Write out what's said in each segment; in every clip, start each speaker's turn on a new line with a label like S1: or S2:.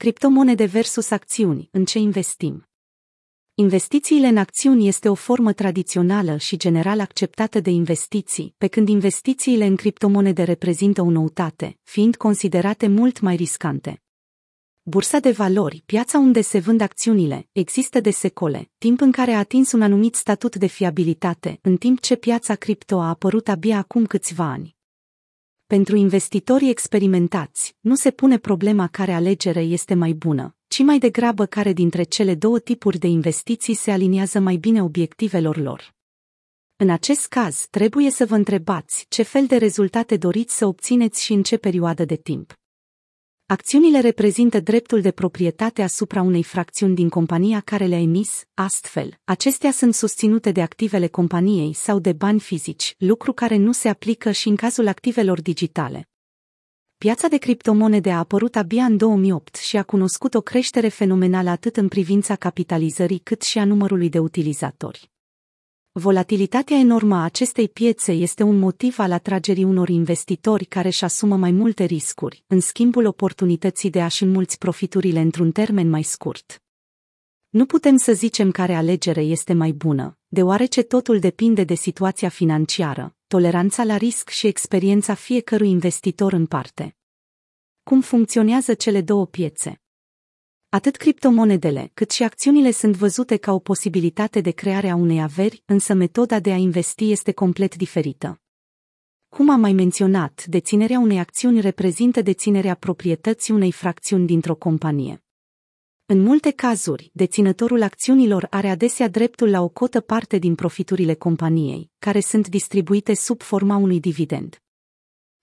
S1: Criptomonede versus acțiuni, în ce investim? Investițiile în acțiuni este o formă tradițională și general acceptată de investiții, pe când investițiile în criptomonede reprezintă o noutate, fiind considerate mult mai riscante. Bursa de valori, piața unde se vând acțiunile, există de secole, timp în care a atins un anumit statut de fiabilitate, în timp ce piața cripto a apărut abia acum câțiva ani. Pentru investitorii experimentați, nu se pune problema care alegere este mai bună, ci mai degrabă care dintre cele două tipuri de investiții se aliniază mai bine obiectivelor lor. În acest caz, trebuie să vă întrebați ce fel de rezultate doriți să obțineți și în ce perioadă de timp. Acțiunile reprezintă dreptul de proprietate asupra unei fracțiuni din compania care le-a emis, astfel, acestea sunt susținute de activele companiei sau de bani fizici, lucru care nu se aplică și în cazul activelor digitale. Piața de criptomonede a apărut abia în 2008 și a cunoscut o creștere fenomenală atât în privința capitalizării cât și a numărului de utilizatori. Volatilitatea enormă a acestei piețe este un motiv al atragerii unor investitori care își asumă mai multe riscuri, în schimbul oportunității de a-și înmulți profiturile într-un termen mai scurt. Nu putem să zicem care alegere este mai bună, deoarece totul depinde de situația financiară, toleranța la risc și experiența fiecărui investitor în parte. Cum funcționează cele două piețe? Atât criptomonedele, cât și acțiunile sunt văzute ca o posibilitate de creare a unei averi, însă metoda de a investi este complet diferită. Cum am mai menționat, deținerea unei acțiuni reprezintă deținerea proprietății unei fracțiuni dintr-o companie. În multe cazuri, deținătorul acțiunilor are adesea dreptul la o cotă parte din profiturile companiei, care sunt distribuite sub forma unui dividend.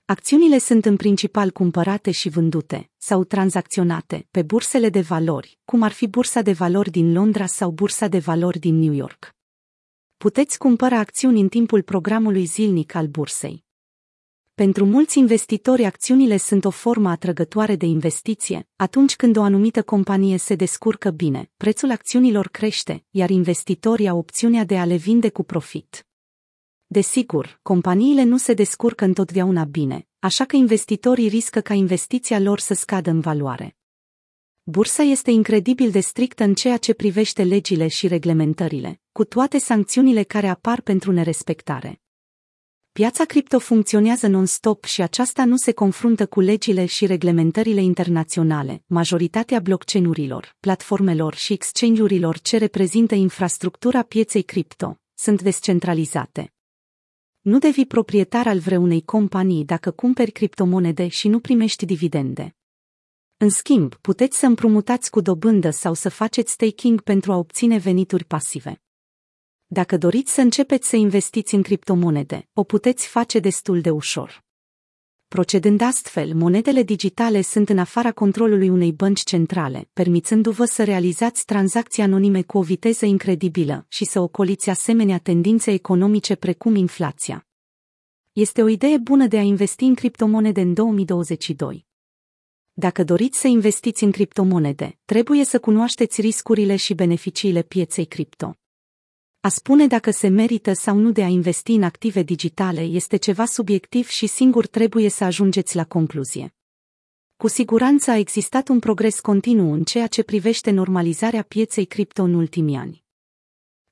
S1: Acțiunile sunt în principal cumpărate și vândute, sau tranzacționate, pe bursele de valori, cum ar fi bursa de valori din Londra sau bursa de valori din New York. Puteți cumpăra acțiuni în timpul programului zilnic al bursei. Pentru mulți investitori, acțiunile sunt o formă atrăgătoare de investiție. Atunci când o anumită companie se descurcă bine, prețul acțiunilor crește, iar investitorii au opțiunea de a le vinde cu profit. Desigur, companiile nu se descurcă întotdeauna bine, așa că investitorii riscă ca investiția lor să scadă în valoare. Bursa este incredibil de strictă în ceea ce privește legile și reglementările, cu toate sancțiunile care apar pentru nerespectare. Piața cripto funcționează non-stop și aceasta nu se confruntă cu legile și reglementările internaționale. Majoritatea blockchain-urilor, platformelor și exchange-urilor ce reprezintă infrastructura pieței cripto sunt descentralizate. Nu devii proprietar al vreunei companii dacă cumperi criptomonede și nu primești dividende. În schimb, puteți să împrumutați cu dobândă sau să faceți staking pentru a obține venituri pasive. Dacă doriți să începeți să investiți în criptomonede, o puteți face destul de ușor. Procedând astfel, monedele digitale sunt în afara controlului unei bănci centrale, permițându-vă să realizați tranzacții anonime cu o viteză incredibilă și să ocoliți asemenea tendințe economice precum inflația. Este o idee bună de a investi în criptomonede în 2022. Dacă doriți să investiți în criptomonede, trebuie să cunoașteți riscurile și beneficiile pieței cripto. A spune dacă se merită sau nu de a investi în active digitale este ceva subiectiv și singur trebuie să ajungeți la concluzie. Cu siguranță a existat un progres continuu în ceea ce privește normalizarea pieței cripto în ultimii ani.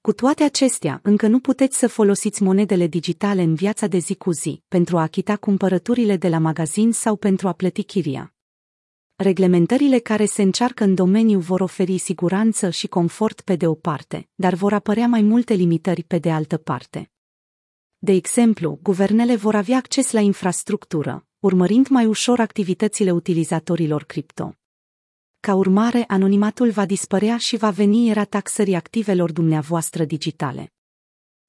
S1: Cu toate acestea, încă nu puteți să folosiți monedele digitale în viața de zi cu zi, pentru a achita cumpărăturile de la magazin sau pentru a plăti chiria. Reglementările care se încearcă în domeniu vor oferi siguranță și confort pe de o parte, dar vor apărea mai multe limitări pe de altă parte. De exemplu, guvernele vor avea acces la infrastructură, urmărind mai ușor activitățile utilizatorilor cripto. Ca urmare, anonimatul va dispărea și va veni era taxării activelor dumneavoastră digitale.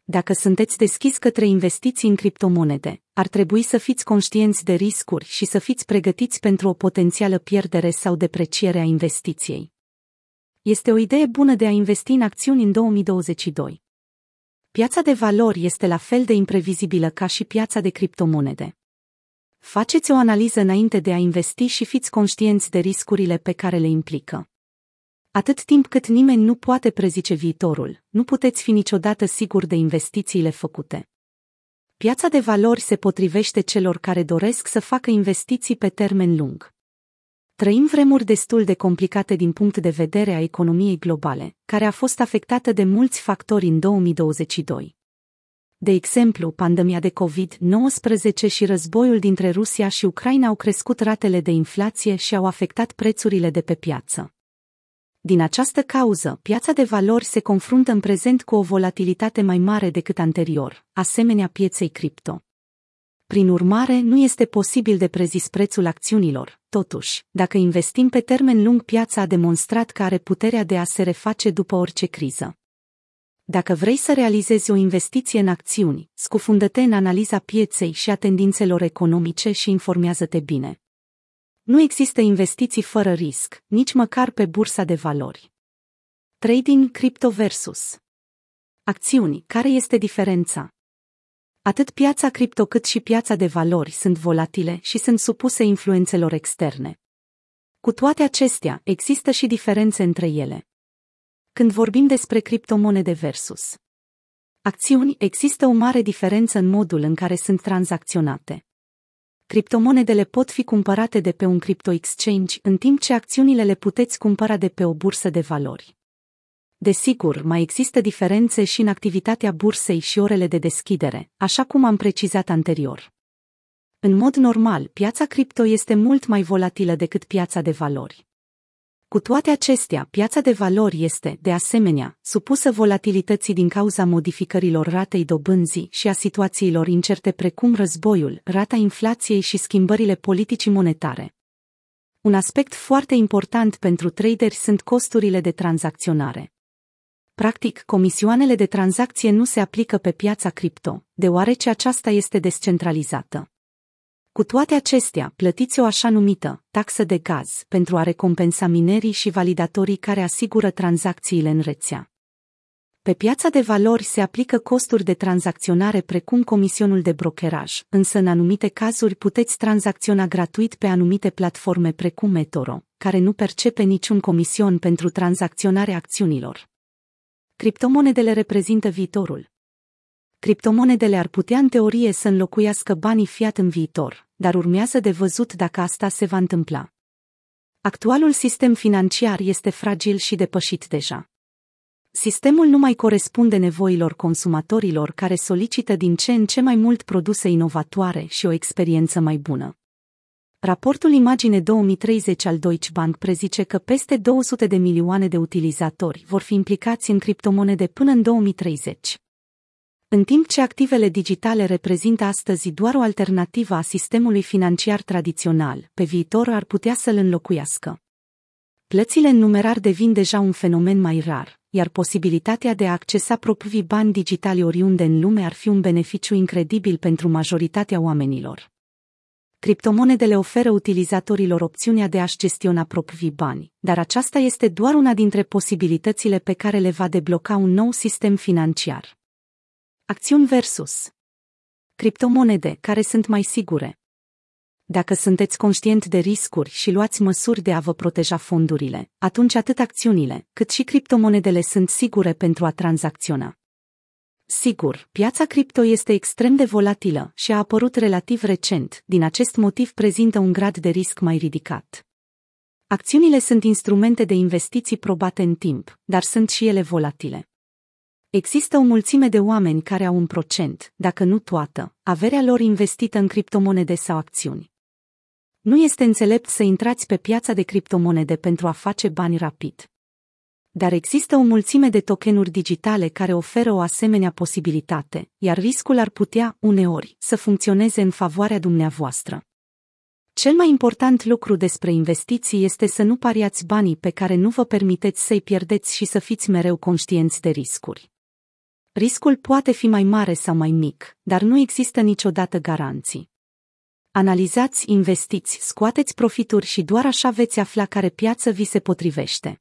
S1: Dacă sunteți deschis către investiții în criptomonede, ar trebui să fiți conștienți de riscuri și să fiți pregătiți pentru o potențială pierdere sau depreciere a investiției. Este o idee bună de a investi în acțiuni în 2022. Piața de valori este la fel de imprevizibilă ca și piața de criptomonede. Faceți o analiză înainte de a investi și fiți conștienți de riscurile pe care le implică. Atât timp cât nimeni nu poate prezice viitorul, nu puteți fi niciodată sigur de investițiile făcute. Piața de valori se potrivește celor care doresc să facă investiții pe termen lung. Trăim vremuri destul de complicate din punct de vedere a economiei globale, care a fost afectată de mulți factori în 2022. De exemplu, pandemia de COVID-19 și războiul dintre Rusia și Ucraina au crescut ratele de inflație și au afectat prețurile de pe piață. Din această cauză, piața de valori se confruntă în prezent cu o volatilitate mai mare decât anterior, asemenea pieței cripto. Prin urmare, nu este posibil de prezis prețul acțiunilor. Totuși, dacă investim pe termen lung, piața a demonstrat că are puterea de a se reface după orice criză. Dacă vrei să realizezi o investiție în acțiuni, scufundă-te în analiza pieței și a tendințelor economice și informează-te bine. Nu există investiții fără risc, nici măcar pe bursa de valori. Trading crypto versus acțiuni, care este diferența? Atât piața cripto cât și piața de valori sunt volatile și sunt supuse influențelor externe. Cu toate acestea, există și diferențe între ele. Când vorbim despre criptomonede versus acțiuni, există o mare diferență în modul în care sunt tranzacționate. Criptomonedele pot fi cumpărate de pe un crypto exchange, în timp ce acțiunile le puteți cumpăra de pe o bursă de valori. Desigur, mai există diferențe și în activitatea bursei și orele de deschidere, așa cum am precizat anterior. În mod normal, piața cripto este mult mai volatilă decât piața de valori. Cu toate acestea, piața de valori este, de asemenea, supusă volatilității din cauza modificărilor ratei dobânzii și a situațiilor incerte precum războiul, rata inflației și schimbările politicii monetare. Un aspect foarte important pentru traderi sunt costurile de tranzacționare. Practic, comisioanele de tranzacție nu se aplică pe piața cripto, deoarece aceasta este descentralizată. Cu toate acestea, plătiți o așa numită taxă de gaz pentru a recompensa minerii și validatorii care asigură tranzacțiile în rețea. Pe piața de valori se aplică costuri de tranzacționare precum comisionul de brokeraj, însă în anumite cazuri puteți tranzacționa gratuit pe anumite platforme precum eToro, care nu percepe niciun comision pentru tranzacționarea acțiunilor. Criptomonedele reprezintă viitorul. Criptomonedele ar putea în teorie să înlocuiască banii fiat în viitor, dar urmează de văzut dacă asta se va întâmpla. Actualul sistem financiar este fragil și depășit deja. Sistemul nu mai corespunde nevoilor consumatorilor care solicită din ce în ce mai mult produse inovatoare și o experiență mai bună. Raportul Imagine 2030 al Deutsche Bank prezice că peste 200 de milioane de utilizatori vor fi implicați în criptomonede până în 2030. În timp ce activele digitale reprezintă astăzi doar o alternativă a sistemului financiar tradițional, pe viitor ar putea să-l înlocuiască. Plățile în numerar devin deja un fenomen mai rar, iar posibilitatea de a accesa proprii bani digitali oriunde în lume ar fi un beneficiu incredibil pentru majoritatea oamenilor. Criptomonedele oferă utilizatorilor opțiunea de a-și gestiona proprii bani, dar aceasta este doar una dintre posibilitățile pe care le va debloca un nou sistem financiar. Acțiuni versus criptomonede care sunt mai sigure. Dacă sunteți conștient de riscuri și luați măsuri de a vă proteja fondurile, atunci atât acțiunile, cât și criptomonedele sunt sigure pentru a tranzacționa. Sigur, piața cripto este extrem de volatilă și a apărut relativ recent, din acest motiv prezintă un grad de risc mai ridicat. Acțiunile sunt instrumente de investiții probate în timp, dar sunt și ele volatile. Există o mulțime de oameni care au un procent, dacă nu toată, averea lor investită în criptomonede sau acțiuni. Nu este înțelept să intrați pe piața de criptomonede pentru a face bani rapid dar există o mulțime de tokenuri digitale care oferă o asemenea posibilitate, iar riscul ar putea, uneori, să funcționeze în favoarea dumneavoastră. Cel mai important lucru despre investiții este să nu pariați banii pe care nu vă permiteți să-i pierdeți și să fiți mereu conștienți de riscuri. Riscul poate fi mai mare sau mai mic, dar nu există niciodată garanții. Analizați, investiți, scoateți profituri și doar așa veți afla care piață vi se potrivește.